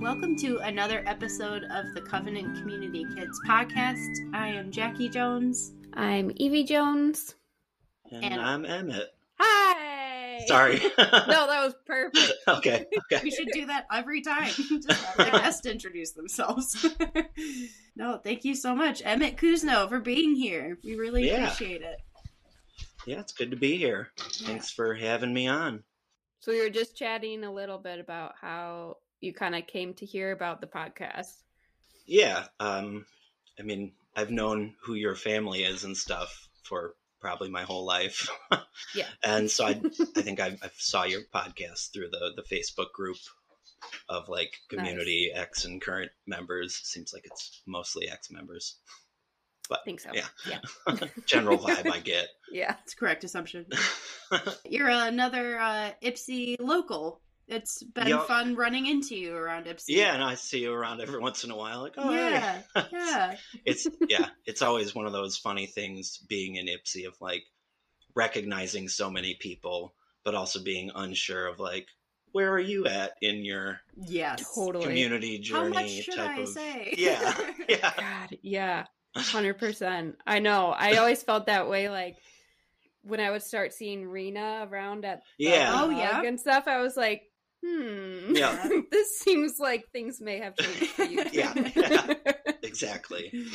Welcome to another episode of the Covenant Community Kids podcast. I am Jackie Jones. I'm Evie Jones. And, And- I'm Emmet. Hi. Sorry. no, that was perfect. okay. Okay. We should do that every time. Just have the guests introduce themselves. no, thank you so much, Emmet Cousino, for being here. We really Yeah. appreciate it. Yeah, it's good to be here. Thanks for having me on. So we were just chatting a little bit about how you kind of came to hear about the podcast. Yeah. Um, I mean, I've known who your family is and stuff for probably my whole life. Yeah. and so I, I think I, I saw your podcast through the the Facebook group of like community ex and current members. Seems like it's mostly ex members. But, I think so. Yeah. Yeah. General vibe I get. Yeah. It's correct assumption. You're another uh, Ipsy local. It's been Yup. fun running into you around Ipsy. yeah, and I see you around every once in a while. Like, oh, hey. yeah, yeah. it's yeah it's always one of those funny things being in ipsy of like recognizing so many people but also being unsure of like where are you at in your Yes. Totally. community journey? How journey much should type I of say? yeah yeah God, yeah. 100%. I know. I always felt that way like when I would start seeing Rena around at the Yeah. Oh, yeah? and stuff, I was like, hmm. Yeah. this seems like things may have changed for you. Yeah, yeah. exactly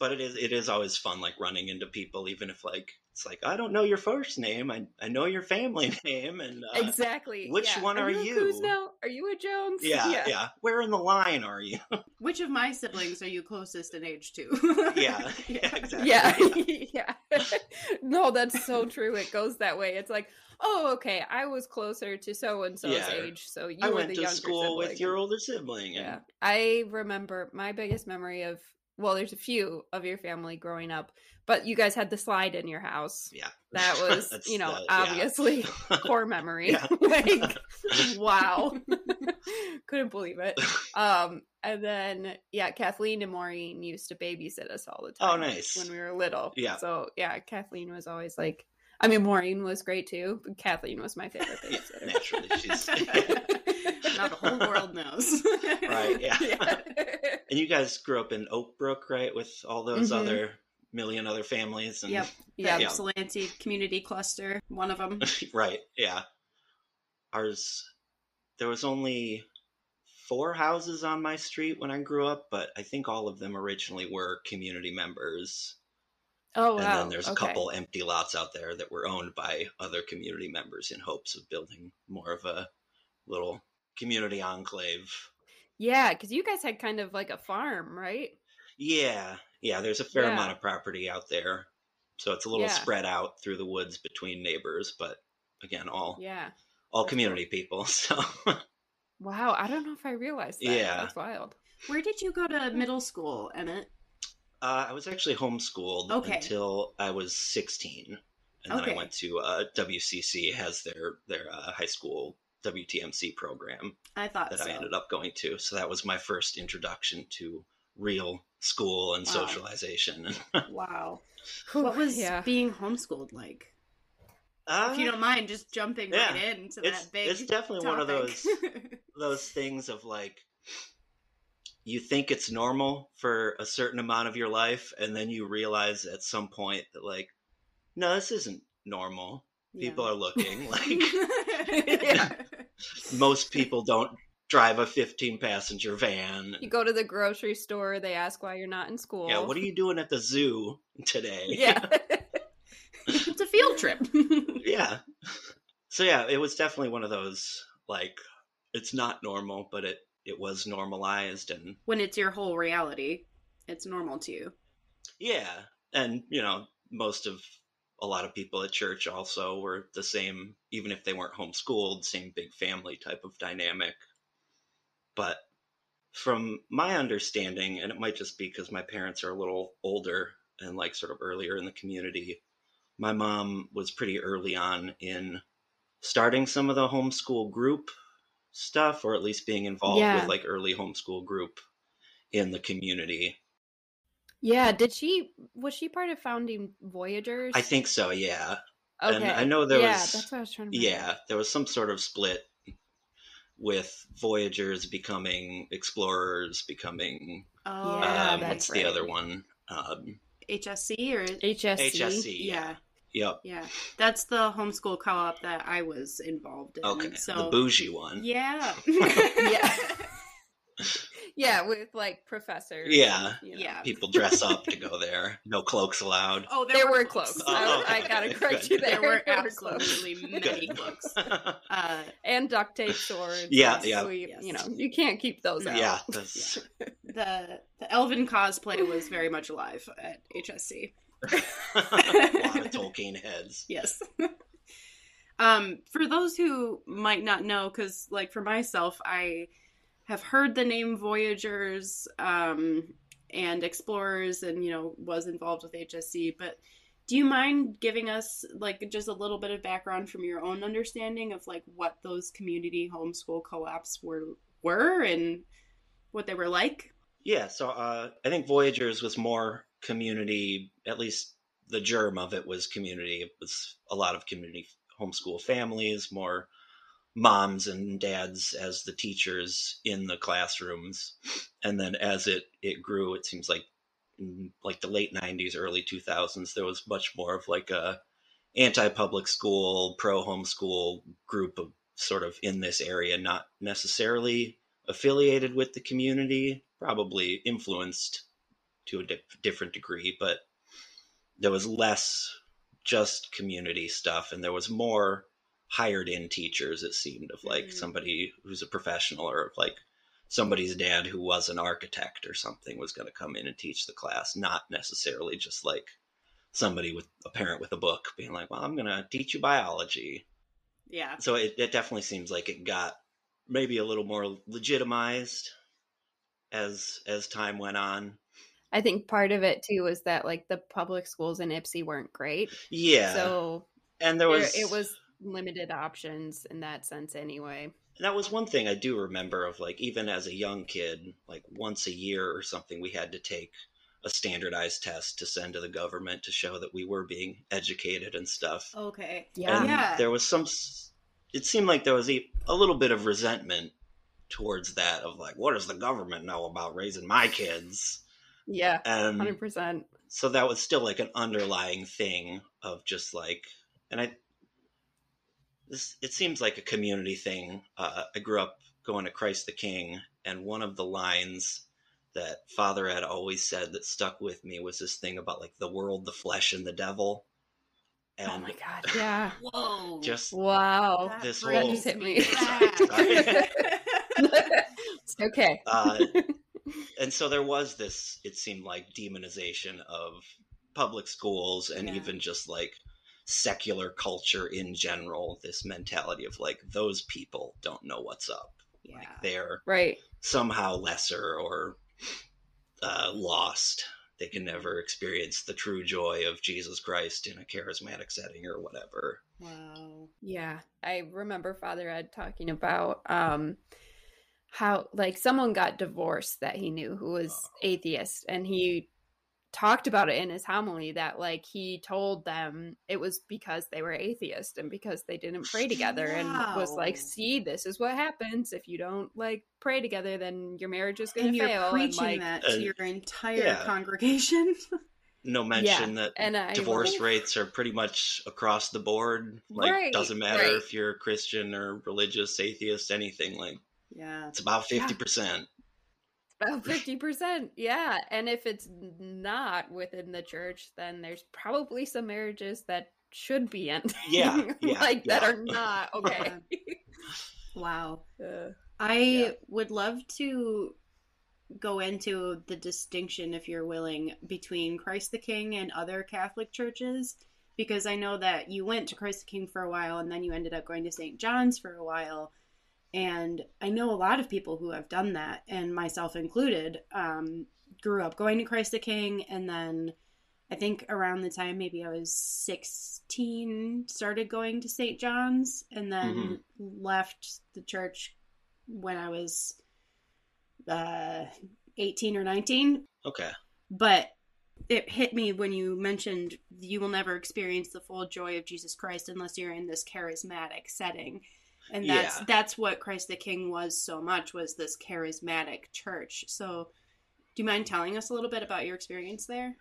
but it is it is always fun like running into people even if like it's like i don't know your first name i, I know your family name and uh, exactly. which yeah. one are a you? Cousino? Are you a Jones? yeah, yeah where in the line are you Which of my siblings are you closest in age to? yeah yeah exactly Yeah. yeah. no, that's so true. It goes that way. It's like, oh, okay, I was closer to so and so's Yeah. age, so you I were went the to younger school with your older sibling. And, Yeah. I remember my biggest memory of well, there's a few of your family growing up, but you guys had the slide in your house. yeah. That was, you know, the- yeah. obviously core memory. Like, wow. Couldn't believe it. Um, and then yeah, Kathleen and Maureen used to babysit us all the time. Oh, nice. When we were little. Yeah. So yeah, Kathleen was always like I mean Maureen was great too, but Kathleen was my favorite Yeah, babysitter. naturally, she's now the whole world knows. right. Yeah. yeah. and you guys grew up in Oakbrook, right, with all those Mhm. other million other families. And Yep. Yeah. The Ypsilanti Community Cluster, one of them. right. Yeah. Ours, there was only four houses on my street when I grew up, but I think all of them originally were community members. Oh wow. and then there's a okay. couple empty lots out there that were owned by other community members in hopes of building more of a little community enclave. Yeah, because you guys had kind of like a farm, right? Yeah, yeah, there's a fair Yeah. amount of property out there. So it's a little Yeah. spread out through the woods between neighbors, but again, all Yeah. all That's community people. So Wow, I don't know if I realized that. Yeah. That's wild. Where did you go to middle school, Emmet? Uh, I was actually homeschooled Okay. until I was 16. And then I went to uh, WCC has their their uh, high school WTMC program. I thought that so. I ended up going to. So that was my first introduction to real school and Wow. socialization. Wow. What was yeah. being homeschooled like? Uh, if you don't mind, just jumping yeah. right into that big. it's definitely one of topic. those things of like you think it's normal for a certain amount of your life and then you realize at some point that like no this isn't normal people are looking like most people don't drive a 15 passenger van You go to the grocery store, they ask why you're not in school. yeah what are you doing at the zoo today Yeah. it's a field trip. yeah. So yeah, it was definitely one of those like it's not normal, but it it was normalized and when it's your whole reality, it's normal to you. yeah, and you know most of a lot of people at church also were the same, even if they weren't homeschooled, same big family type of dynamic. But from my understanding, and it might just be because my parents are a little older and like sort of earlier in the community, my mom was pretty early on in starting some of the homeschool group stuff, or at least being involved Yeah. with like early homeschool group in the community. Yeah, did she was she part of founding Voyagers? I think so, yeah. Okay. and I know there yeah, was- that's what I was trying to remember. Yeah, there was some sort of split with Voyagers becoming explorers, becoming Oh, Yeah, um, that's what's the other one? Um, HSC or HSC. HSC. yeah. Yep. Yeah, that's the homeschool co-op that I was involved in. Okay. so the bougie one. yeah, Yeah. yeah, with like professors. Yeah. and, you know. yeah. People dress up to go there. No cloaks allowed. Oh, There were cloaks. Oh, I, okay. I gotta correct Good. you there. There were absolutely many cloaks. Uh, And duct tape swords. Yeah, yeah. sweep, Yes. You know, you can't keep those out. yeah, that's the the Elven cosplay was very much alive at HSC. a lot of Tolkien heads. Yes. um, for those who might not know, because like for myself, I have heard the name Voyagers um, and Explorers, and you know was involved with HSC. But do you mind giving us like just a little bit of background from your own understanding of like what those community homeschool co-ops were were and what they were like? Yeah, so uh, I think Voyagers was more community, at least the germ of it was community. It was a lot of community homeschool families, more moms and dads as the teachers in the classrooms. And then as it, it grew, it seems like like the late 90s, early 2000s, there was much more of like a anti-public school, pro-homeschool group of sort of in this area, not necessarily affiliated with the community, probably influenced to a di- different degree, but there was less just community stuff and there was more hired in teachers it seemed of like Mhm. somebody who's a professional or like somebody's dad who was an architect or something was going to come in and teach the class not necessarily just like somebody with a parent with a book being like well i'm going to teach you biology Yeah. so it, it definitely seems like it got maybe a little more legitimized as as time went on I think part of it too was that like the public schools in Ipsy weren't great. yeah So and there there- was it was limited options in that sense anyway. that was one thing i do remember of like even as a young kid like once a year or something we had to take a standardized test to send to the government to show that we were being educated and stuff Okay. Yeah. and Yeah. there was some it seemed like there was a, a little bit of resentment towards that of like what does the government know about raising my kids Yeah. and Hundred percent. so that was still like an underlying thing of just like and i this it seems like a community thing uh, i grew up going to christ the king and one of the lines that father had always said that stuck with me was this thing about like the world the flesh and the devil and Oh my god. Yeah. Whoa. just Wow. This brings whole- Just hit me me. It's okay. uh, and so there was this it seemed like demonization of public schools and Yeah. even just like secular culture in general this mentality of like those people don't know what's up yeah. like they're right. somehow lesser or uh, lost they can never experience the true joy of jesus christ in a charismatic setting or whatever Wow. Yeah. I remember Father Ed talking about um how like someone got divorced that he knew who was atheist and he talked about it in his homily that like he told them it was because they were atheist and because they didn't pray together and was like see this is what happens if you don't like pray together then your marriage is going And to you're fail preaching and like that to Uh, your entire yeah. congregation. no mention that and I divorce like- rates are pretty much across the board like Right, doesn't matter right. if you're christian or religious atheist anything like yeah. it's about 50% About fifty percent, yeah. And if it's not within the church, then there's probably some marriages that should be ending. Yeah, yeah, like that are not okay. Wow. Uh, I Yeah. would love to go into the distinction, if you're willing, between Christ the King and other Catholic churches? Because I know that you went to Christ the King for a while and then you ended up going to St. John's for a while. And I know a lot of people who have done that, and myself included, um, grew up going to Christ the King and then I think around the time maybe I was 16, started going to St. John's and then mm-hmm. left the church when I was uh, 18 or 19. Okay. But it hit me when you mentioned you will never experience the full joy of Jesus Christ unless you're in this charismatic setting. And that's yeah. that's what Christ the King was so much was this charismatic church. So do you mind telling us a little bit about your experience there?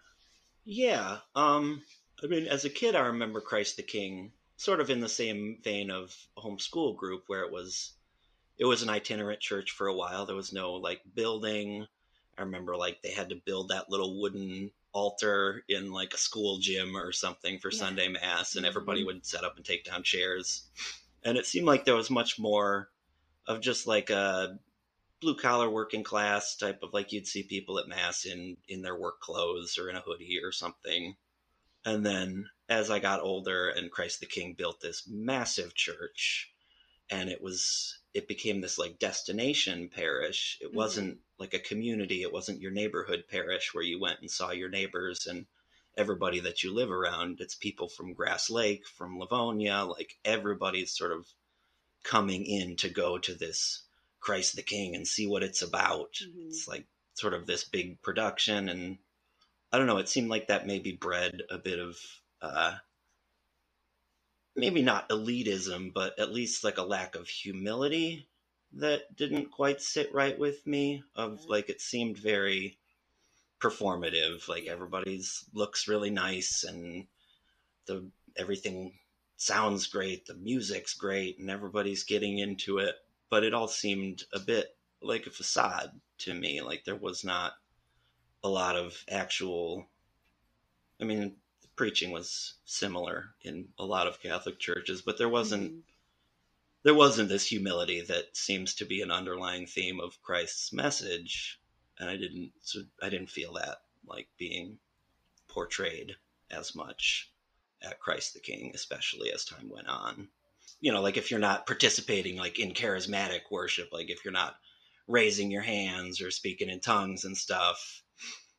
Yeah. Um, I mean, as a kid, I remember Christ the King sort of in the same vein of homeschool group where it was it was an itinerant church for a while there was no like building i remember like they had to build that little wooden altar in like a school gym or something for yeah. sunday mass and everybody mm-hmm. would set up and take down chairs and it seemed like there was much more of just like a blue collar working class type of like you'd see people at mass in in their work clothes or in a hoodie or something and then as i got older and christ the king built this massive church and it was it became this like destination parish it mm-hmm. wasn't like a community it wasn't your neighborhood parish where you went and saw your neighbors and everybody that you live around it's people from grass lake from livonia like everybody's sort of coming in to go to this Christ the King and see what it's about. Mm-hmm. It's like sort of this big production, and I don't know. It seemed like that maybe bred a bit of uh, maybe not elitism, but at least like a lack of humility that didn't quite sit right with me. Of like it seemed very performative. Like everybody's looks really nice and the everything sounds great, the music's great, and everybody's getting into it but it all seemed a bit like a facade to me. Like there was not a lot of actual. I mean, the preaching was similar in a lot of Catholic churches, but there wasn't. Mm-hmm. There wasn't this humility that seems to be an underlying theme of Christ's message, and I didn't. So I didn't feel that like being portrayed as much at Christ the King, especially as time went on you know, like if you're not participating like in charismatic worship, like if you're not raising your hands or speaking in tongues and stuff,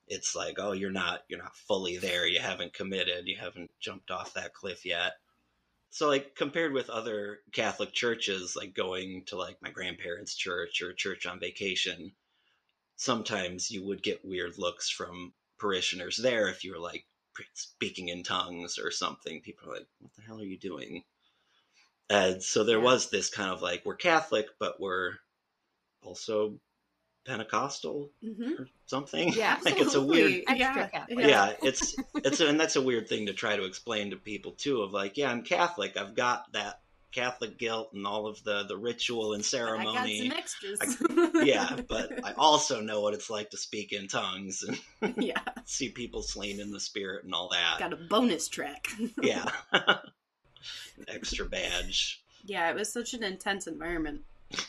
it's like, oh, you're not you're not fully there. You haven't committed. You haven't jumped off that cliff yet. So like compared with other Catholic churches, like going to like my grandparents' church or church on vacation, sometimes you would get weird looks from parishioners there if you were like speaking in tongues or something. People are like, "What the hell are you doing?" And so there yeah. was this kind of like we're Catholic, but we're also Pentecostal mm-hmm. or something. Yeah, like it's a weird. Yeah. yeah, it's it's a, and that's a weird thing to try to explain to people too. Of like, yeah, I'm Catholic. I've got that Catholic guilt and all of the the ritual and ceremony. I got some extras. I, yeah, but I also know what it's like to speak in tongues and yeah, see people slain in the spirit and all that. Got a bonus track. yeah extra badge. Yeah, it was such an intense environment.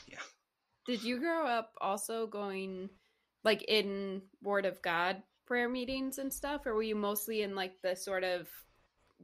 Yeah. Did you grow up also going like in Word of God prayer meetings and stuff, or were you mostly in like the sort of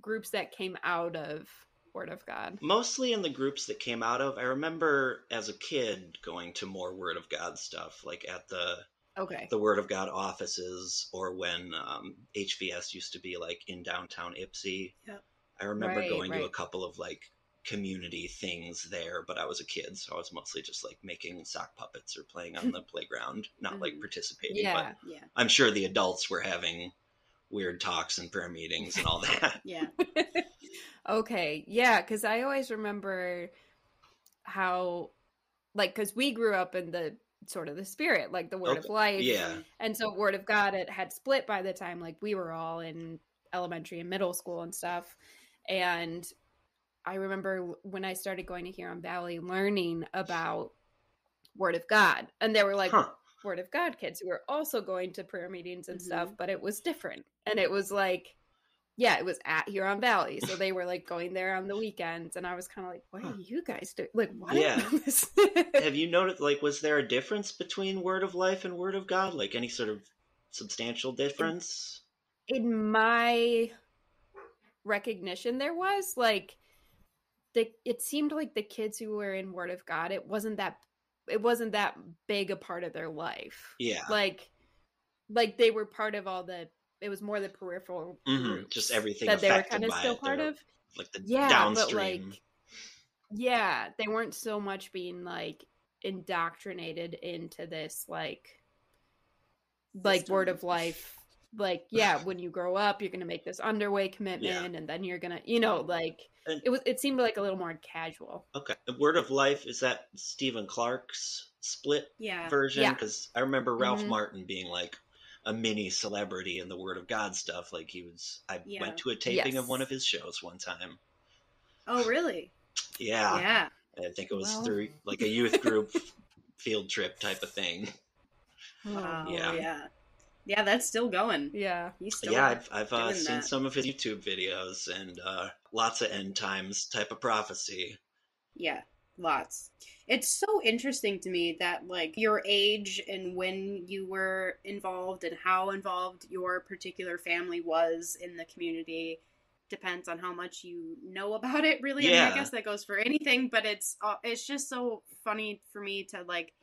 groups that came out of Word of God? Mostly in the groups that came out of. I remember as a kid going to more Word of God stuff, like at the okay the Word of God offices, or when um, HVS used to be like in downtown Ipsy. Yep. I remember right, going right. to a couple of like community things there, but I was a kid, so I was mostly just like making sock puppets or playing on the playground, not mm-hmm. like participating. Yeah, but yeah. I'm sure the adults were having weird talks and prayer meetings and all that. yeah. okay. Yeah, because I always remember how, like, because we grew up in the Sword of the Spirit, like the word okay. of life. Yeah. And so word of God it had split by the time like we were all in elementary and middle school and stuff. And I remember when I started going to Huron Valley learning about Word of God. And there were like huh. Word of God kids who were also going to prayer meetings and mm-hmm. stuff, but it was different. And it was like yeah, it was at Huron Valley. So they were like going there on the weekends. And I was kind of like, what are you guys doing? Like, what? Yeah. Have you noticed, like, was there a difference between Word of Life and Word of God? Like, any sort of substantial difference? in my recognition there was like the it seemed like the kids who were in word of god it wasn't that it wasn't that big a part of their life Yeah. like like they were part of all the it was more the peripheral Mhm, groups Just everything that they were kind of still part of like the yeah downstream. but like yeah they weren't so much being like indoctrinated into this like like System. word of life like yeah when you grow up you're gonna make this underway commitment and then you're gonna you know like And- it was it seemed like a little more casual Okay. The Word of Life, is that Stephen Clark's split Yeah. version? Yeah. Because I remember Ralph Mhm. Martin being like a mini celebrity in the Word of God stuff. Like he was, I Yeah. went to a taping of one of his shows one time. Oh, really? Yeah. Yeah. I think it was Well. through like a youth group field trip type of thing. Wow. Yeah. Yeah. Yeah, that's still going. yeah He's still yeah, I've, I've uh, seen that. some of his YouTube videos and uh, lots of end times type of prophecy. Yeah, lots. It's so interesting to me that like your age and when you were involved and how involved your particular family was in the community depends on how much you know about it really. I mean, I guess that goes for anything, but it's uh, it's just so funny for me to like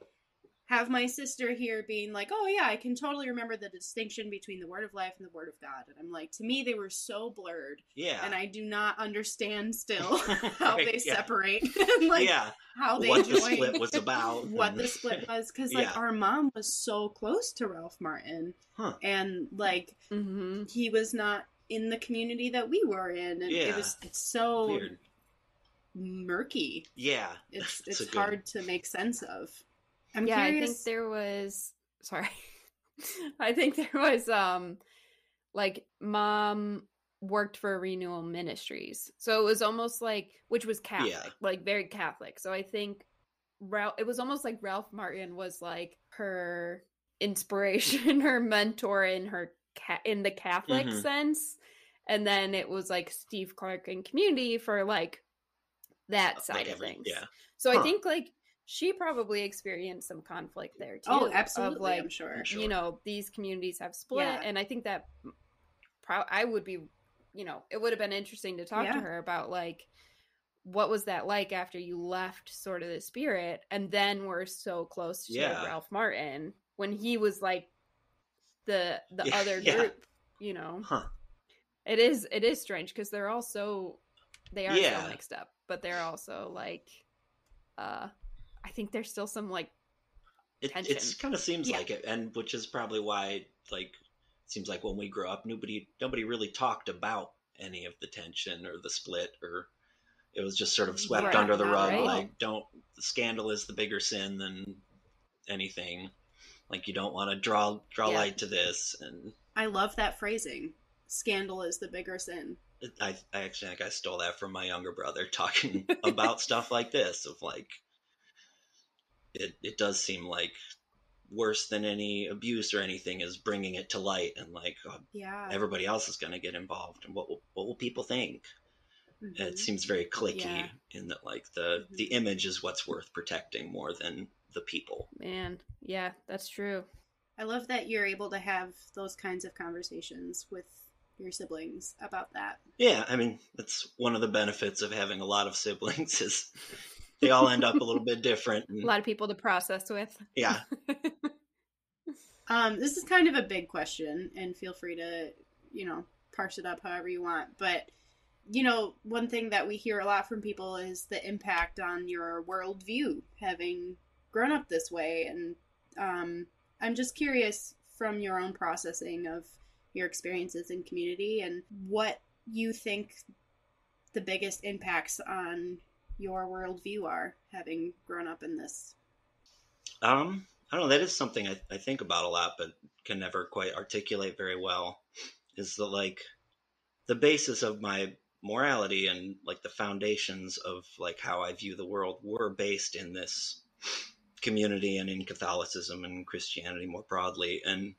have my sister here being like, "Oh yeah, I can totally remember the distinction between the word of life and the word of God." And I'm like, to me they were so blurred Yeah. and I do not understand still how Right, they yeah. separate and like yeah. how they What the split was about. what the split was because like Yeah. our mom was so close to Ralph Martin Huh. and like mm-hmm. he was not in the community that we were in and it was it's so Weird. murky Yeah. it's It's it's a good- hard to make sense of i'm yeah i think there was sorry i think there was um like mom worked for renewal ministries so it was almost like which was catholic like very catholic so i think ralph it was almost like ralph martin was like her inspiration her mentor in her ca- in the catholic Mhm. sense and then it was like steve clark and community for like that side Like of every- things Yeah. so Huh. I think like she probably experienced some conflict there too. oh of, absolutely like, i'm sure I'm sure. You know, these communities have split, Yeah. and I think that pro- I would be, you know, it would have been interesting to talk Yeah. to her about like what was that like after you left Sword of the Spirit, and then we're so close to Yeah. Ralph Martin when he was like the the Yeah, other yeah. group. You know, Huh. it is it is strange because they're all so they are Yeah. so mixed up, but they're also like uh I think there's still some like It tension. it's kind of seems Yeah. like it, and which is probably why like seems like when we grew up, nobody nobody really talked about any of the tension or the split or it was just sort of swept Right, under the rug. at all. Like don't scandal is the bigger sin than anything. Like you don't want to draw draw Yeah. light to this, and i love that phrasing scandal is the bigger sin I I actually think I stole that from my younger brother talking about stuff like this of like it it does seem like worse than any abuse or anything is bringing it to light and like oh, yeah everybody else is going to get involved and what will, what will people think Mhm. it seems very clicky Yeah. in that like the the Mhm. image is what's worth protecting more than the people man, yeah, that's true. I love that you're able to have those kinds of conversations with your siblings about that. yeah i mean that's one of the benefits of having a lot of siblings is they all end up a little bit different A lot of people to process with. yeah Um, this is kind of a big question, and feel free to, you know, parse it up however you want. But, you know, one thing that we hear a lot from people is the impact on your worldview, having grown up this way. And um, I'm just curious from your own processing of your experiences in community and what you think the biggest impacts on your worldview are, having grown up in this. Um, I don't know. That is something I, I think about a lot, but can never quite articulate very well. Is that like the basis of my morality and like the foundations of like how I view the world were based in this community and in Catholicism and Christianity more broadly. And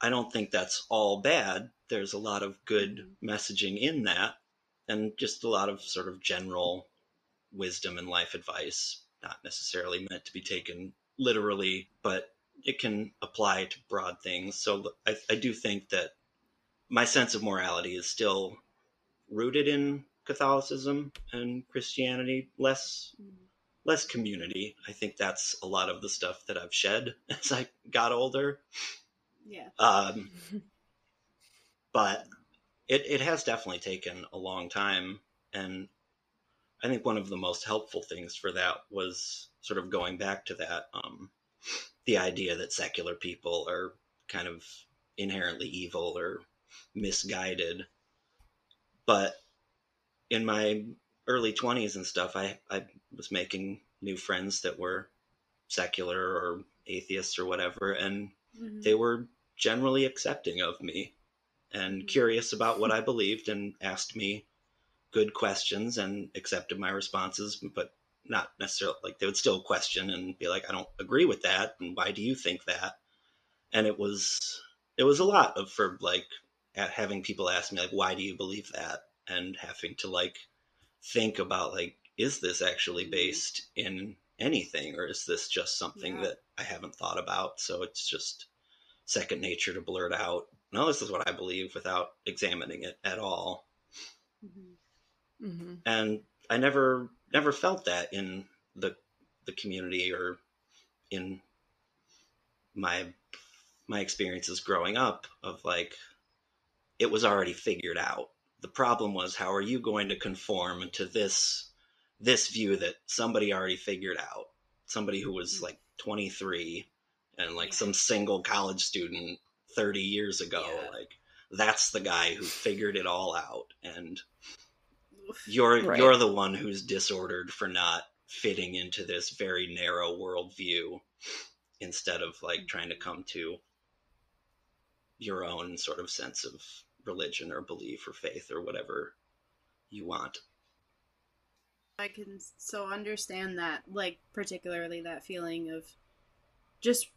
I don't think that's all bad. there's a lot of good messaging in that and just a lot of sort of general wisdom and life advice not necessarily meant to be taken literally but it can apply to broad things so i, I do think that my sense of morality is still rooted in catholicism and christianity less less community i think that's a lot of the stuff that i've shed as i got older Yeah. um, but it, it has definitely taken a long time. And I think one of the most helpful things for that was sort of going back to that um, the idea that secular people are kind of inherently evil or misguided. But in my early 20s and stuff, I, I was making new friends that were secular or atheists or whatever. And Mhm. they were generally accepting of me and curious about what I believed and asked me good questions and accepted my responses, but not necessarily like they would still question and be like, I don't agree with that. And why do you think that? And it was, it was a lot of for like at having people ask me like, why do you believe that? And having to like think about like, is this actually based in anything or is this just something Yeah. that I haven't thought about? So it's just second nature to blurt out, no, this is what I believe without examining it at all. Mhm. Hmm And I never never felt that in the the community or in my my experiences growing up of like it was already figured out. The problem was how are you going to conform to this this view that somebody already figured out? Somebody who was like 23 and like Yeah. some single college student 30 years ago Yeah. like that's the guy who figured it all out and. You're Right. you're the one who's disordered for not fitting into this very narrow worldview instead of like trying to come to your own sort of sense of religion or belief or faith or whatever you want. I can so understand that, like, particularly that feeling of just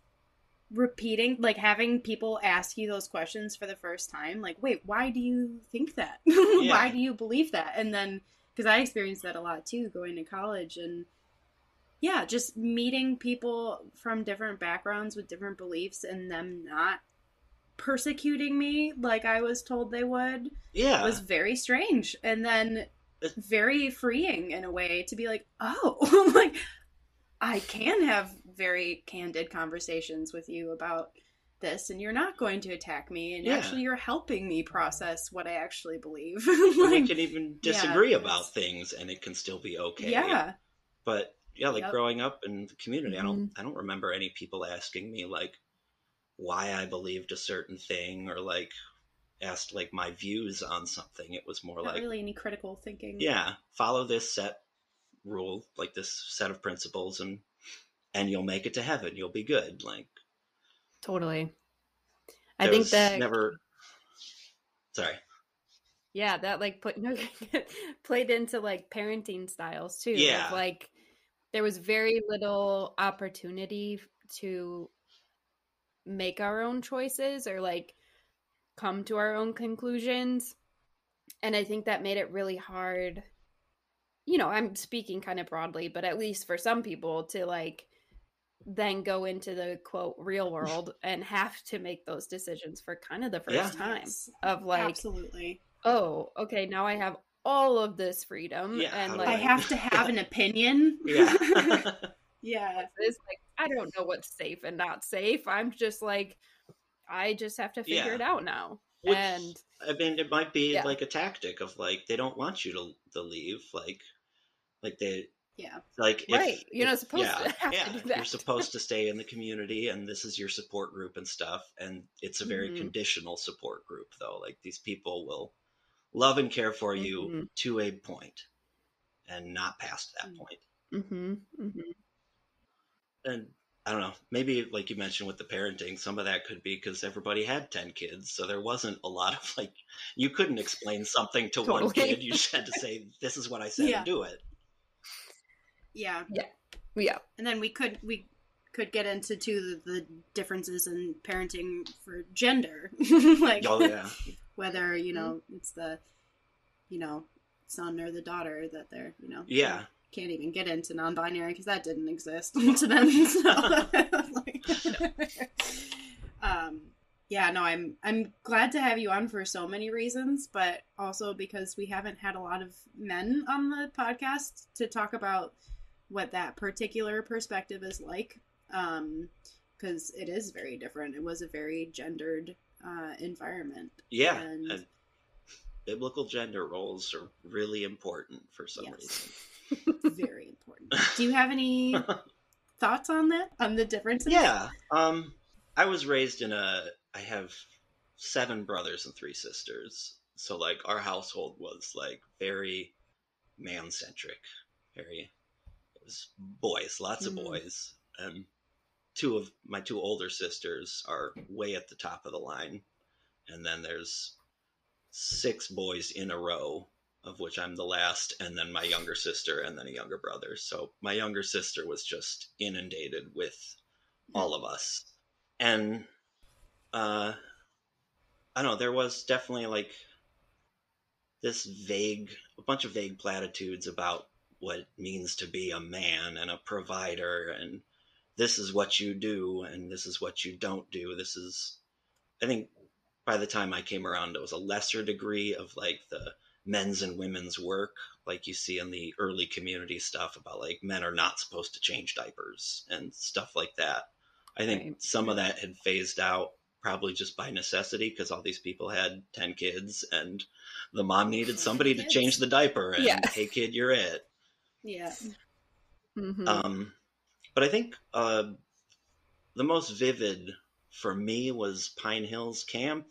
repeating, like, having people ask you those questions for the first time. Like, wait, why do you think that? why do you believe that? And then, because I experienced that a lot too, going to college and yeah, just meeting people from different backgrounds with different beliefs and them not persecuting me like I was told they would Yeah. was very strange and then very freeing in a way to be like oh like i can have very candid conversations with you about this and you're not going to attack me and Yeah. actually you're helping me process what i actually believe And we can even disagree it's- about things and it can still be okay. yeah But yeah, like Yep. growing up in the community, I don't Mhm. I don't remember any people asking me like why I believed a certain thing or like asked like my views on something. It was more not like really any critical thinking yeah, follow this set rule, like this set of principles and and you'll make it to heaven. You'll be good. Like Totally. I think that never Sorry. yeah, that like put no played into like parenting styles too. Yeah. like there was very little opportunity to make our own choices or like come to our own conclusions. And I think that made it really hard. You know, I'm speaking kind of broadly, but at least for some people to like then go into the quote real world and have to make those decisions for kind of the first Yeah. time Yes. of like absolutely oh, okay, now I have all of this freedom, Yeah, and like i have to have an opinion Yeah. yeah it's like I don't know what's safe and not safe. I'm just like, I just have to figure Yeah. it out now. Which, and I mean, it might be Yeah. like a tactic of like they don't want you to to leave, like like they yeah like if, Right, you're not supposed yeah, to have to yeah, You're supposed to stay in the community, and this is your support group and stuff. And it's a very Mhm. conditional support group, though. Like these people will love and care for you Mhm. to a point, and not past that Mm. point. hmm hmm And I don't know, maybe like you mentioned with the parenting, some of that could be because everybody had 10 kids. So there wasn't a lot of like, you couldn't explain something to one kid. You just had to say, this is what I said Yeah. and do it. Yeah yeah, Yeah. and then we could we could get into too the, the differences in parenting for gender like Oh, yeah. whether you know it's the you know son or the daughter that they're you know Yeah. can't even get into non-binary because that didn't exist to them. So, um, yeah, no, I'm I'm glad to have you on for so many reasons, but also because we haven't had a lot of men on the podcast to talk about what that particular perspective is like. Um, because it is very different. It was a very gendered uh, environment. Yeah. And- And biblical gender roles are really important for some Yes. reason. very important. Do you have any thoughts on that? On the differences? Yeah. Um, I was raised in a. I have seven brothers and three sisters, so like our household was like very man centric. Very, was boys, lots Mhm. of boys, and two of my two older sisters are way at the top of the line, and then there's six boys in a row of which I'm the last, and then my younger sister, and then a younger brother. So my younger sister was just inundated with all of us. And uh I don't know, there was definitely like this vague a bunch of vague platitudes about what it means to be a man and a provider and this is what you do and this is what you don't do. This is I think by the time I came around it was a lesser degree of like the men's and women's work like you see in the early community stuff about like men are not supposed to change diapers and stuff like that. I think Right. some of that had phased out probably just by necessity because all these people had 10 kids and the mom needed somebody to change the diaper and Yeah. hey kid you're it Yeah. Mhm. um, but I think uh, the most vivid for me was Pine Hills Camp,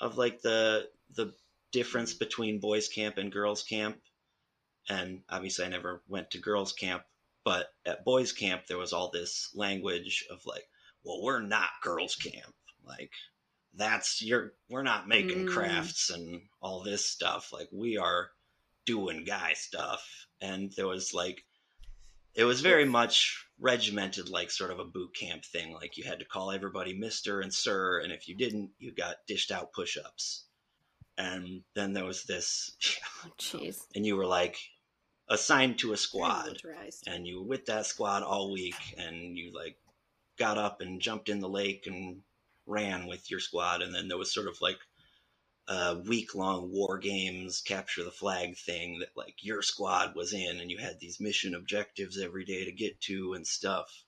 of like the the difference between boys camp and girls camp, and obviously I never went to girls camp, but at boys camp there was all this language of like, well we're not girls camp, like that's your we're not making Mm. crafts and all this stuff, like we are doing guy stuff, and there was like it was very much regimented like sort of a boot camp thing. Like you had to call everybody mr and sir and if you didn't you got dished out push-ups. And then there was this Oh, Jeez. and you were like assigned to a squad. and you were with that squad all week and you like got up and jumped in the lake and ran with your squad. And then there was sort of like a week long war games capture the flag thing that like your squad was in and you had these mission objectives every day to get to and stuff.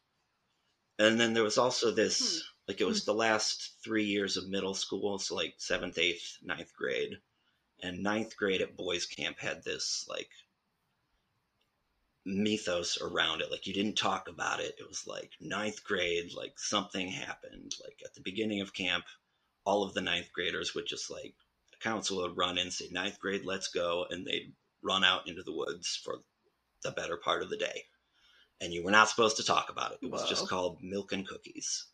And then there was also this hmm. like it was hmm. the last three years of middle school so like seventh eighth ninth grade. And ninth grade at boys camp had this like mythos around it like you didn't talk about it. It was like ninth grade like something happened like at the beginning of camp all of the ninth graders would just like council would run in say ninth grade let's go and they'd run out into the woods for the better part of the day and you were not supposed to talk about it it was just called milk and cookies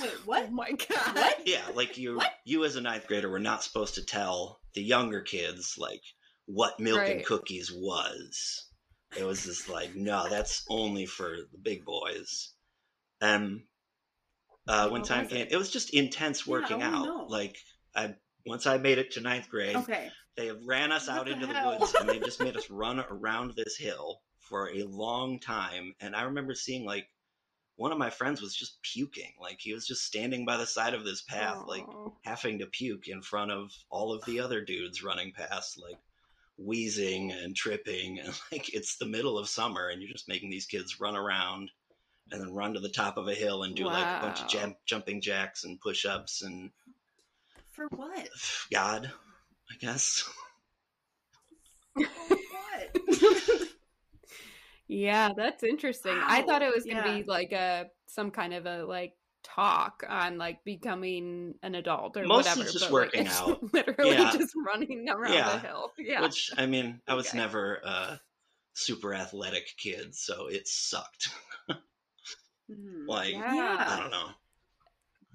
Wait, Oh what? my god. What? yeah like you What? you as a ninth grader were not supposed to tell the younger kids like what milk and cookies was it was just like no that's only for the big boys and uh when time came it? it was just intense working wanna out know. like i once i made it to ninth grade Okay. they ran us What out the into the woods and they just made us run around this hill for a long time. And I remember seeing like one of my friends was just puking. Like he was just standing by the side of this path, like having to puke in front of all of the other dudes running past, like wheezing and tripping. And like it's the middle of summer and you're just making these kids run around and then run to the top of a hill and do like a bunch of jam- jumping jacks and push ups and For what? God, I guess. what? Yeah, that's interesting. I thought it was gonna Yeah. be like a some kind of a like talk on like becoming an adult or Mostly whatever. just but, working like, it's out. Literally Yeah. just running around Yeah. the hill. Yeah. Which I mean, I was Okay. never a super athletic kid, so it sucked. Mhm. like Yeah. I don't know.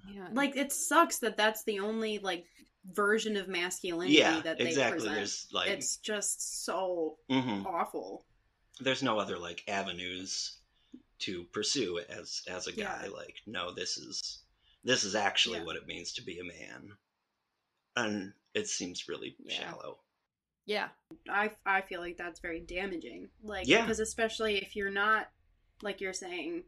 Yeah. Like it sucks that that's the only like version of masculinity Yeah, that they exactly. present. There's like it's just so mhm. awful. there's no other like avenues to pursue as as a guy. Yeah. Like, no, this is this is actually Yeah. what it means to be a man. And it seems really shallow. Yeah. I I feel like that's very damaging. Like Yeah. because especially if you're not like you're saying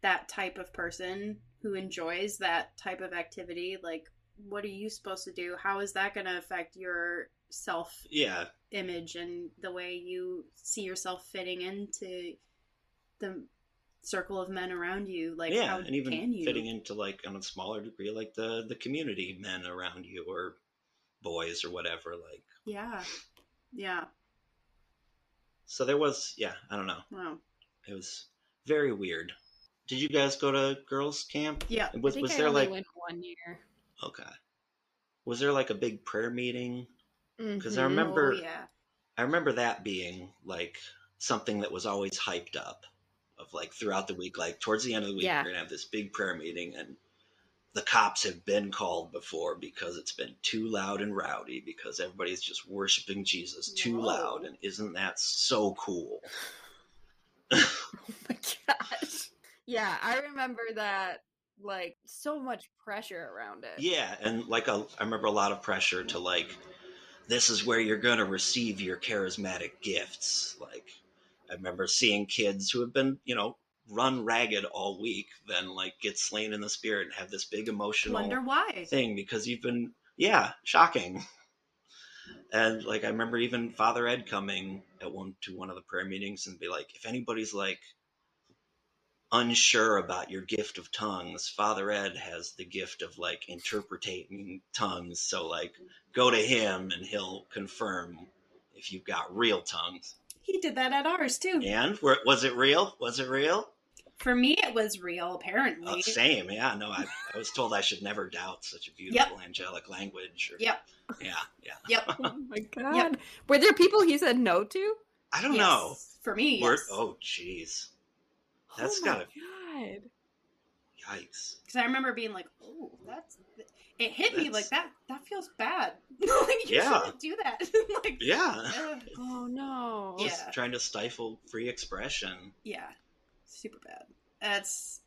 that type of person who enjoys that type of activity, like what are you supposed to do? How is that going to affect your self Yeah, image and the way you see yourself fitting into the circle of men around you? Like yeah, and even you fitting into like on a smaller degree, like the the community men around you or boys or whatever. Like, Yeah. Yeah. so there was, yeah, I don't know. Wow. It was very weird. Did you guys go to girls' camp? Yeah. Was I think was I there only like went one year. okay? Was there like a big prayer meeting? Because I Mhm. remember, Oh, yeah. I remember that being like something that was always hyped up, of like throughout the week. Like towards the end of the week, Yeah. we're gonna have this big prayer meeting, and the cops have been called before because it's been too loud and rowdy because everybody's just worshiping Jesus too Whoa. loud, and isn't that so cool? Oh my gosh. Yeah, I remember that like so much pressure around it. Yeah, and like a, I remember a lot of pressure to like, this is where you're gonna receive your charismatic gifts. Like, I remember seeing kids who have been, you know, run ragged all week, then like get slain in the spirit and have this big emotional Wonder why. thing because you've been, yeah, shocking. And like I remember even Father Ed coming at one to one of the prayer meetings and be like, if anybody's like unsure about your gift of tongues, Father Ed has the gift of like interpreting tongues. So like go to him and he'll confirm if you've got real tongues. He did that at ours too. And were, was it real? Was it real? For me, it was real. Apparently. Uh, same, yeah. No, I, I was told I should never doubt such a beautiful angelic language. Or, Yep. Yeah, yeah. Yep. Oh my god. Were there people he said no to? I don't Yes. know. For me, We're- yes. oh, jeez. That's oh my gotta- god. Yikes. Because I remember being like, "Oh, that's." It hit me like that. That feels bad. like you Yeah. shouldn't do that. like, Yeah. ugh. Oh no. Yeah. Just trying to stifle free expression. yeah, super bad. That's.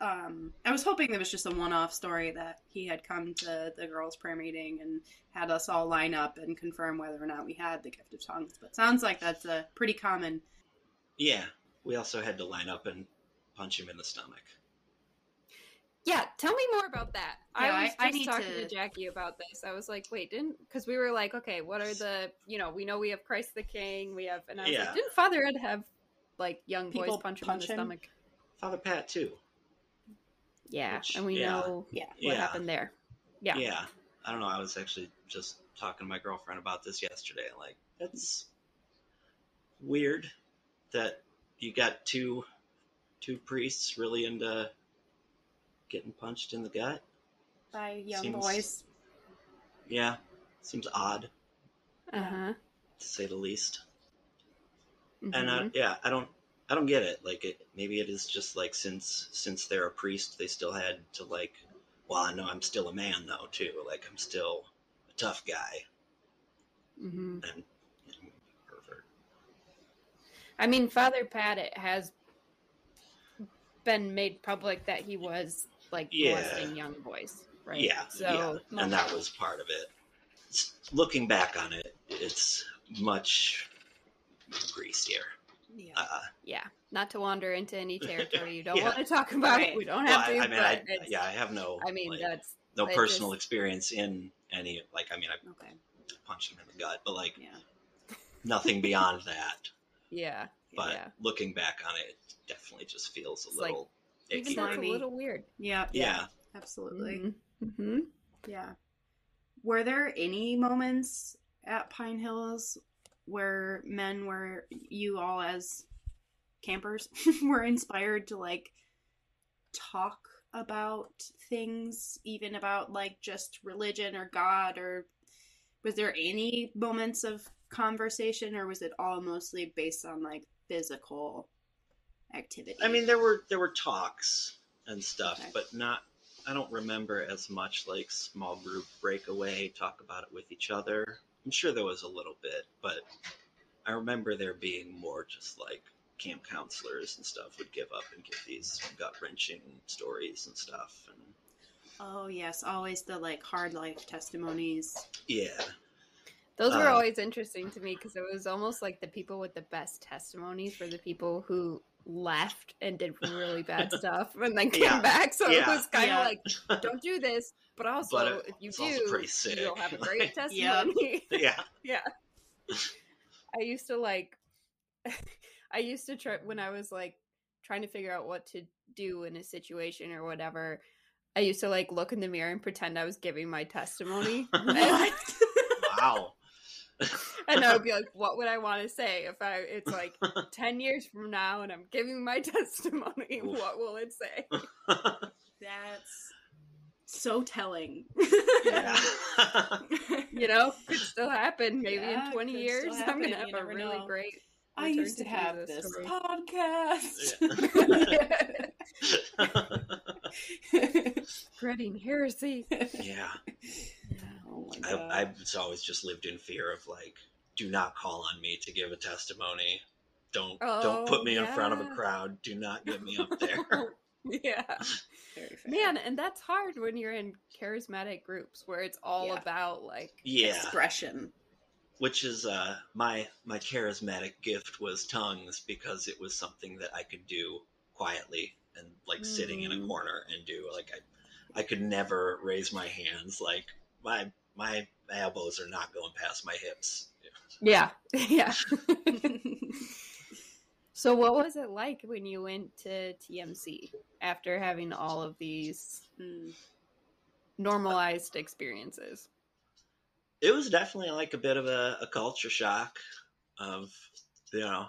Um, I was hoping it was just a one-off story that he had come to the girls' prayer meeting and had us all line up and confirm whether or not we had the gift of tongues. But sounds like that's a pretty common. Yeah. We also had to line up and punch him in the stomach. Yeah, tell me more about that. Yeah, I was I- I just need talking to- to... Jackie about this. I was like, wait, didn't because we were like, okay, what are the you know, we know we have Christ the King, we have and I was Yeah. like, didn't Father Ed have like young boys People punch him punch in the him? stomach? Father Pat, too. Yeah. Which- and we yeah. know Yeah. what Yeah. happened there. Yeah. Yeah. I don't know. I was actually just talking to my girlfriend about this yesterday. Like, that's weird that you got two two priests really into getting punched in the gut. By young Seems- boys. Yeah. Seems odd, Uh-huh. to say the least. Mhm. and uh, yeah i don't i don't get it like it maybe it is just like since since they're a priest they still had to like well i know i'm still a man though too like i'm still a tough guy Mhm. and I mean, Father Pat it has been made public that he was like Yeah. molesting young boys, right? yeah So yeah and that was part of it looking back on it it's much greasier Yeah. uh, yeah, not to wander into any territory you don't Yeah. want to talk about. Right. We don't well, have I, to. I mean I, yeah i have no I mean, like, that's no personal just- experience in any like i mean i okay. punched him in the gut but like Yeah. nothing beyond that yeah. but Yeah. looking back on it, it definitely just feels a It's like, little Even icky. that's a little weird. Yeah. yeah. Absolutely. Mm-hmm. Yeah. Were there any moments at Pine Hills where men were you all as campers were inspired to like talk about things even about like just religion or god or was there any moments of conversation or was it all mostly based on like physical activity I mean, there were there were talks and stuff, Okay. but not. I don't remember as much like small group breakaway talk about it with each other. I'm sure there was a little bit, but I remember there being more just like camp counselors and stuff would give up and give these gut wrenching stories and stuff. And Oh yes, always the like hard life testimonies. Yeah. Those were Uh, always interesting to me because it was almost like the people with the best testimonies were the people who left and did really bad stuff and then came Yeah. back. So it was kind of Yeah. like, don't do this, but also But it- if you it's also do, pretty sick. you'll have a great Yeah. testimony. Yeah. yeah. I used to like, I used to try when I was like trying to figure out what to do in a situation or whatever. I used to like look in the mirror and pretend I was giving my testimony. and, Wow. and I would be like, what would I want to say if I it's like 10 years from now and I'm giving my testimony, Oof. what will it say? That's so telling. yeah. You know, could still happen. Maybe Yeah, in 20 years, I'm going to have a really know. great. I used to to have Jesus this story. podcast. Spreading heresy. yeah. Oh my I, god. I've always just lived in fear of like, do not call on me to give a testimony. Don't don't put Oh, me in front of a crowd. Do not get me up there. yeah. Man, and that's hard when you're in charismatic groups where it's all Yeah. about like yeah. expression. Which is uh my my charismatic gift was tongues because it was something that I could do quietly and like sitting in a Mm. corner and do like I I could never raise my hands like my my elbows are not going past my hips. Yeah. Yeah. so what was it like when you went to TMC after having all of these Hmm. normalized experiences? it was definitely like a bit of a, a culture shock of you know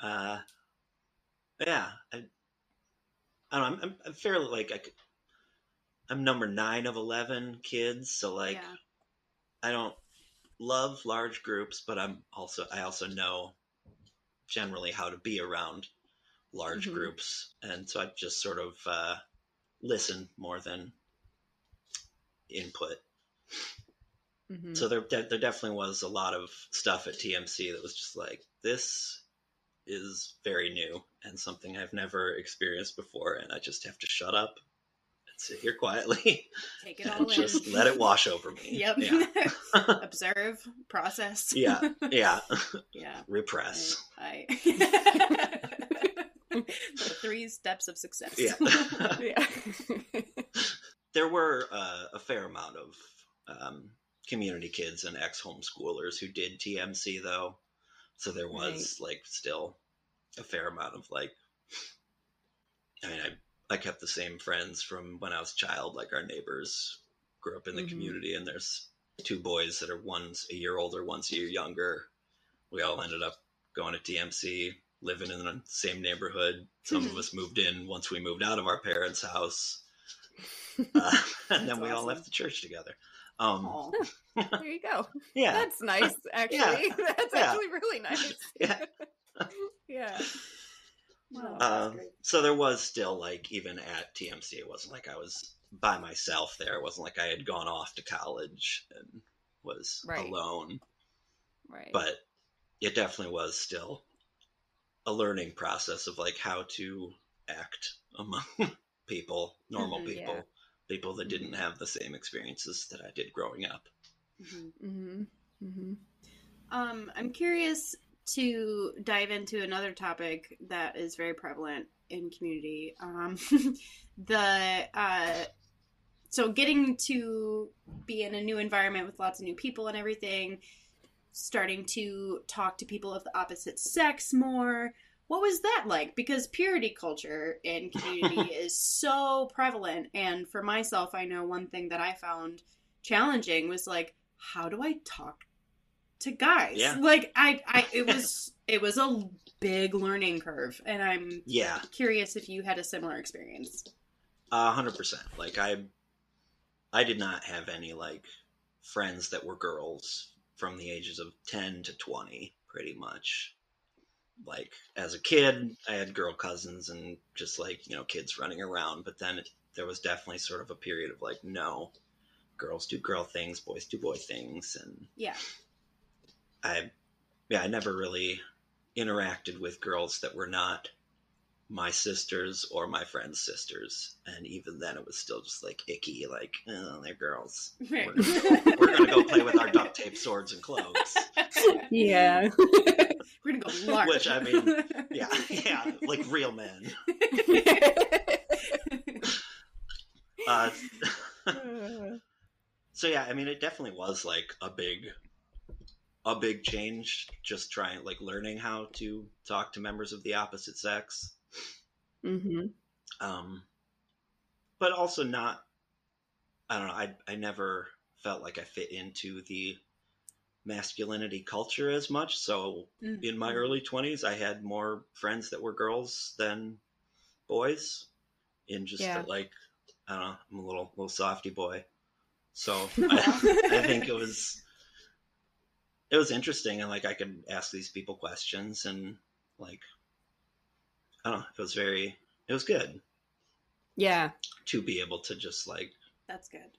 uh yeah i, I don't know I'm, I'm, I'm fairly like I could, i'm number nine of 11 kids so like yeah. i don't love large groups but i'm also i also know generally how to be around large Mhm. groups and so i just sort of uh listen more than input Mhm. so there, there definitely was a lot of stuff at TMC that was just like this is very new and something I've never experienced before, and I just have to shut up sit here quietly Take it all and in. just let it wash over me. Yep. Yeah. Observe, process. yeah. Yeah. yeah. Repress. I. the three steps of success. Yeah. yeah. there were uh, a fair amount of um, community kids and ex homeschoolers who did TMC though, so there was like still a fair amount of like. I mean, I I kept the same friends from when I was a child. Like our neighbors grew up in the Mhm. community, and there's two boys that are one's a year older, one's a year younger. We all ended up going to TMC, living in the same neighborhood. Some of us moved in once we moved out of our parents' house uh, and then we all left the church together. Um, there you go. yeah, That's nice, actually. That's Yeah. actually really nice. Yeah. yeah. Um, so there was still like even at TMC, it wasn't like I was by myself there. It wasn't like I had gone off to college and was Right. alone. right. But it definitely was still a learning process of like how to act among people, normal Mhm, people, yeah. people that didn't Mhm. have the same experiences that I did growing up. Mhm. mm-hmm. Mm-hmm. Um, I'm curious to dive into another topic that is very prevalent in community. Um, the uh, so getting to be in a new environment with lots of new people and everything, starting to talk to people of the opposite sex more. What was that like? Because purity culture in community is so prevalent, and for myself, I know one thing that I found challenging was like, how do I talk to guys? Yeah. Like I, I, it was, it was a big learning curve, and I'm Yeah, curious if you had a similar experience. A hundred percent. Like I, I did not have any like friends that were girls from the ages of ten to twenty, pretty much. Like as a kid, I had girl cousins and just like you know kids running around. But then it, there was definitely sort of a period of like, no, girls do girl things, boys do boy things, and Yeah. I, yeah, I never really interacted with girls that were not my sisters or my friends' sisters, and even then it was still just like icky, like oh, they're girls. Right. We're, gonna, we're gonna go play with our duct tape swords and cloaks. Yeah. We're gonna go large. Which, I mean, Yeah, yeah, like real men. Uh, so yeah, I mean, it definitely was like a big, a big change. Just trying, like, learning how to talk to members of the opposite sex. hmm um, but also not. I don't know. I I never felt like I fit into the masculinity culture as much. So Mm. in my early twenties, I had more friends that were girls than boys. In just Yeah. that, like I don't know, I'm a little little softy boy. So I, I think it was it was interesting, and like I could ask these people questions, and like I don't know, it was very it was good Yeah. to be able to just like That's good.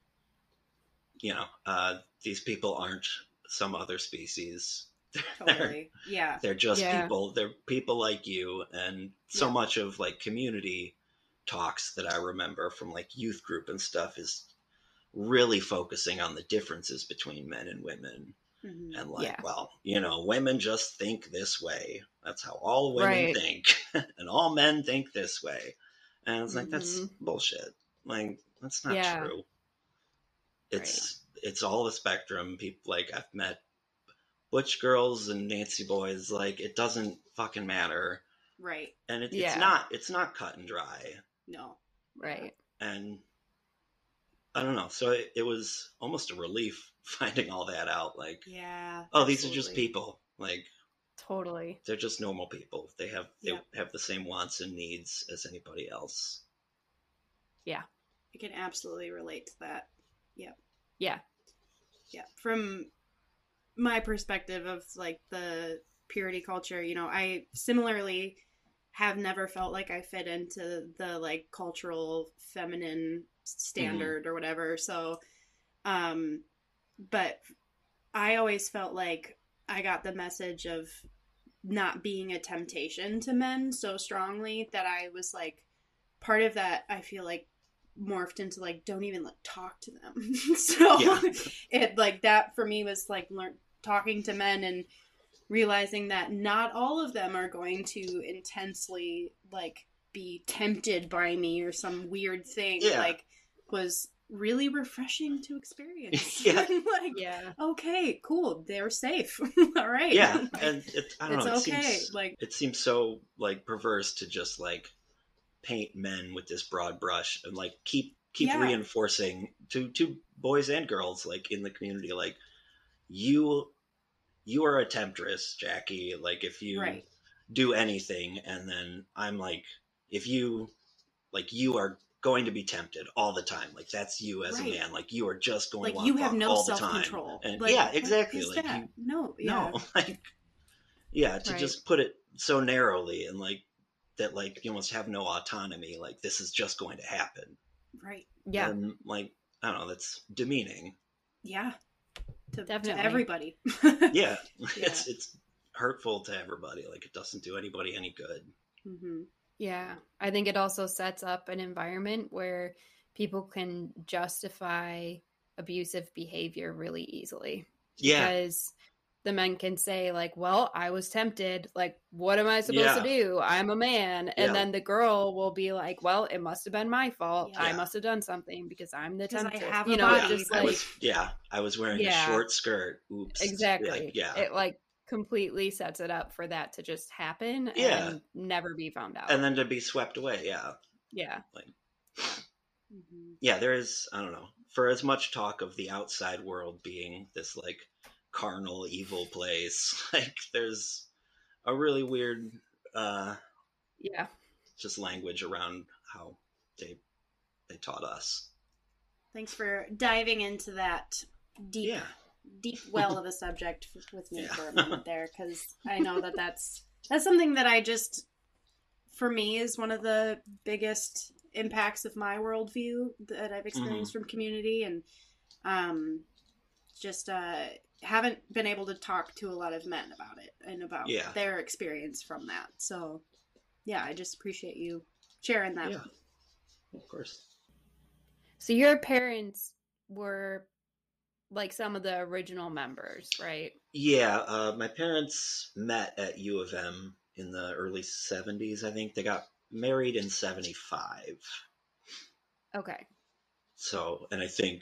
you know uh, these people aren't some other species Totally. Yeah. they're just Yeah. people they're people like you and so Yeah. much of like community talks that i remember from like youth group and stuff is really focusing on the differences between men and women Mhm. and like Yeah. well you know women just think this way that's how all women Right. think and all men think this way and it's like that's Mhm. bullshit like that's not Yeah. true it's it's all the spectrum people like i've met butch girls and nancy boys like it doesn't fucking matter Right. and it, Yeah. it's not it's not cut and dry No. Right. and i don't know so it, it was almost a relief finding all that out like Yeah. oh these are just people like Totally. they're just normal people they have they Yeah. have the same wants and needs as anybody else Yeah, I can absolutely relate to that. Yeah. Yeah. Yeah. From my perspective of like the purity culture, you know, I similarly have never felt like I fit into the like cultural feminine standard or whatever. So um but I always felt like I got the message of not being a temptation to men so strongly that I was like part of that I feel like morphed into like don't even like talk to them. so Yeah. it like that for me was like learn talking to men and realizing that not all of them are going to intensely like be tempted by me or some weird thing Yeah. like was really refreshing to experience. Yeah. like Yeah. okay, cool, they're safe. all right. yeah Like, and it, i don't it's know it okay. seems Like it seems so like perverse to just like paint men with this broad brush and like keep keep Yeah. reinforcing to to boys and girls like in the community like you you are a temptress jackie like if you Right. do anything and then i'm like if you like you are going to be tempted all the time like that's you as Right. a man like you are just going like to want you have no all self control. and Like, yeah exactly like you no, yeah. no like yeah to Right. just put it so narrowly and like that like you almost have no autonomy like this is just going to happen Right. Yeah. and like i don't know that's demeaning Yeah. To, to everybody. yeah it's it's hurtful to everybody like it doesn't do anybody any good hmm Yeah, I think it also sets up an environment where people can justify abusive behavior really easily. yeah Because the men can say, like, well, I was tempted. Like, what am I supposed Yeah. to do? I'm a man. And Yeah. then the girl will be like, well, it must have been my fault. I must have done something because I'm the 'Cause I have you a know, body, just but- I was yeah i was wearing Yeah. a short skirt oops exactly. Like, yeah It like completely sets it up for that to just happen Yeah. and never be found out. and then to be swept away yeah yeah. hmm yeah there is i don't know for as much talk of the outside world being this like carnal evil place like there's a really weird uh Yeah. just language around how they they taught us Thanks for diving into that deep, yeah deep well of a subject with me Yeah. for a moment there, because I know that that's that's something that I just, for me, is one of the biggest impacts of my worldview that I've experienced Mm-hmm. from community, and um, just uh, haven't been able to talk to a lot of men about it and about Yeah. their experience from that. So yeah, I just appreciate you sharing that. Yeah. Of course. So your parents were like some of the original members, right? Yeah, uh, my parents met at U of M in the early 70s, I think. They got married in 75. Okay. So, and I think,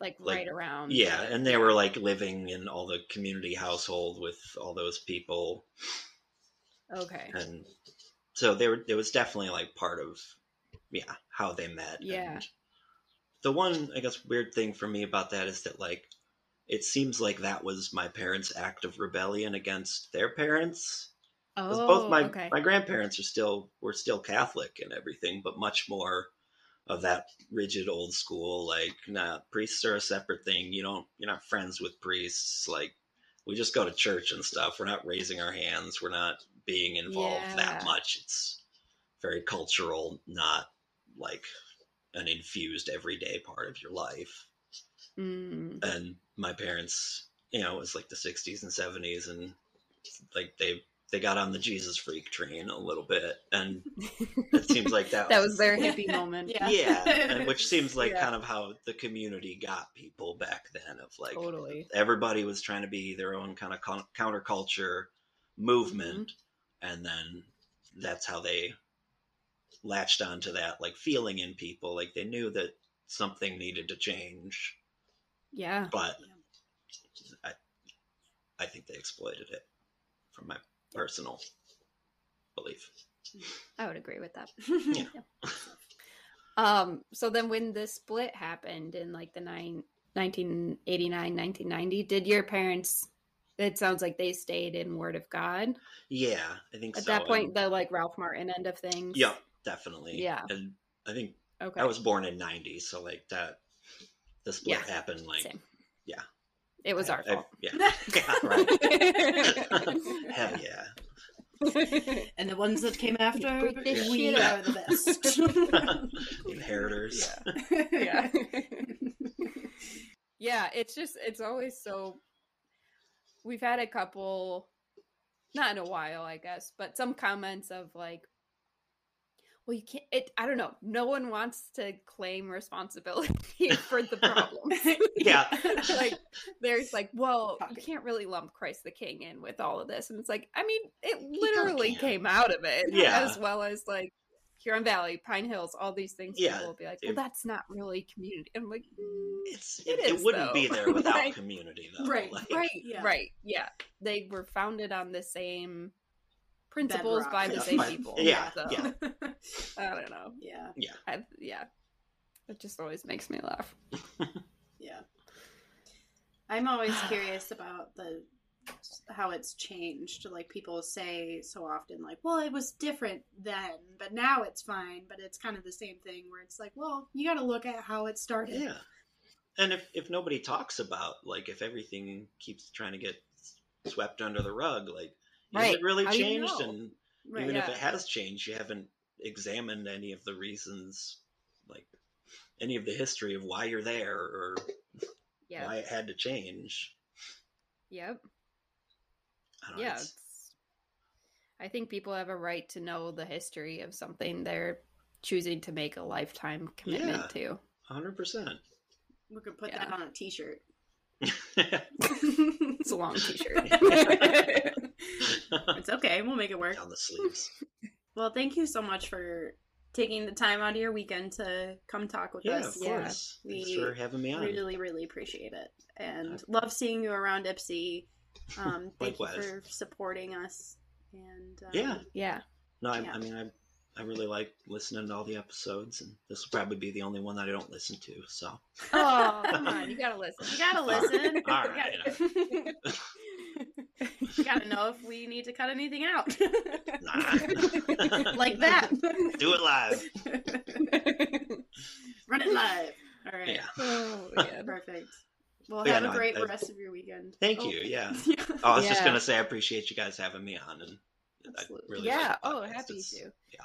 Like, Like, right around. yeah, and they were like living in all the community household with all those people. Okay. And so they were, it was definitely like part of, yeah, how they met. Yeah. And the one, I guess, weird thing for me about that is that, like, it seems like that was my parents' act of rebellion against their parents. Oh, both my okay. my grandparents are still were still Catholic and everything, but much more of that rigid old school like nah priests are a separate thing. You don't you're not friends with priests. Like we just go to church and stuff. We're not raising our hands. We're not being involved Yeah. that much. It's very cultural, not like an infused everyday part of your life Mm, and my parents you know it was like the 60s and 70s and like they they got on the jesus freak train a little bit and it seems like that, that was their hippie moment. Yeah. yeah and which seems like Yeah. kind of how the community got people back then of like Totally. everybody was trying to be their own kind of con- counterculture movement and then that's how they latched onto that like feeling in people like they knew that something needed to change Yeah. but I, I think they exploited it from my personal belief. I would agree with that. Yeah. Um, so then when the split happened in like the nine, 1989, 1990, did your parents, it sounds like they stayed in Word of God Yeah, I think so. at so. that point, the like Ralph Martin end of things? yeah, definitely. Yeah. and I think Okay. I was born in '90, so like that, the split Yeah, happened like Same. yeah. It was I- our I- fault. yeah, yeah, right. Hell yeah. and the ones that came after, Break we shit are the best. Inheritors. yeah. yeah, it's just it's always so we've had a couple not in a while, I guess, but some comments of like well, you can't it I don't know. No one wants to claim responsibility for the problems. Yeah. like there's like, well, Fuck you can't really lump Christ the King in with all of this. And it's like, I mean, it literally came out of it. Yeah. As well as like Huron Valley, Pine Hills, all these things. Yeah, People will be like, well, it- that's not really community. I'm like, mm, It's It it, it, is, wouldn't be there without Like- community though. Right, Like, right, Yeah. right. Yeah. They were founded on the same principles Bedrock. by the same fine. people. Yeah, So, yeah. I don't know. yeah, I, yeah. It just always makes me laugh. yeah. I'm always curious about the how it's changed. Like people say so often, like, "Well, it was different then, but now it's fine." But it's kind of the same thing, where it's like, "Well, you got to look at how it started." Yeah. And if, if nobody talks about like if everything keeps trying to get swept under the rug, like is Right. it really How do you changed? know? And Right. even if it has changed, you haven't examined any of the reasons, like any of the history of why you're there or Yeah. why it had to change. Yep. I don't know, yeah it's- it's, i think people have a right to know the history of something they're choosing to make a lifetime commitment to 100%. We could put Yeah. that on a T-shirt. it's a long t-shirt It's okay. We'll make it work. Down the sleeves. Well, thank you so much for taking the time out of your weekend to come talk with Yeah, us. of Yeah. course. Thanks We for having me on. Really, really appreciate it, and love seeing you around Ypsi. Um, thank you for supporting us. And um, Yeah. yeah No, I, Yeah. I mean, I, I really like listening to all the episodes, and this will probably be the only one that I don't listen to. So, oh come on you gotta listen you gotta listen. All You right, gotta- you gotta know if we need to cut anything out, like that. Do it live. Run it live. All right. Yeah. oh man Perfect. Well, Yeah, have no, a I- great I- rest of your weekend. Thank Oh. you. Yeah. Oh, I was just gonna say I appreciate you guys having me on, and I Absolutely. really yeah like oh happy It's- to Yeah.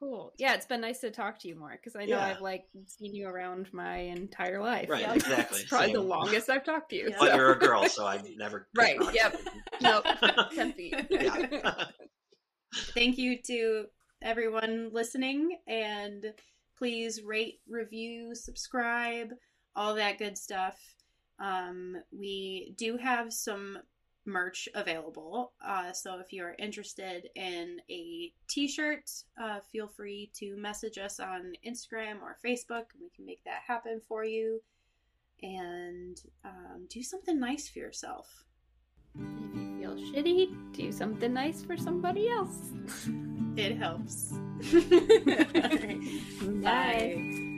Cool yeah it's been nice to talk to you more because i know Yeah. i've like seen you around my entire life Right, Yeah. exactly. it's probably the longest i've talked to you Yeah. But so- you're a girl, so I never. Right, yep. Nope. 10 feet yeah. Thank you to everyone listening. And please rate, review, subscribe, all that good stuff. Um, we do have some merch available. Uh, so if you're interested in a t-shirt, uh, feel free to message us on Instagram or Facebook, and we can make that happen for you. And um, do something nice for yourself. If you feel shitty, do something nice for somebody else. It helps.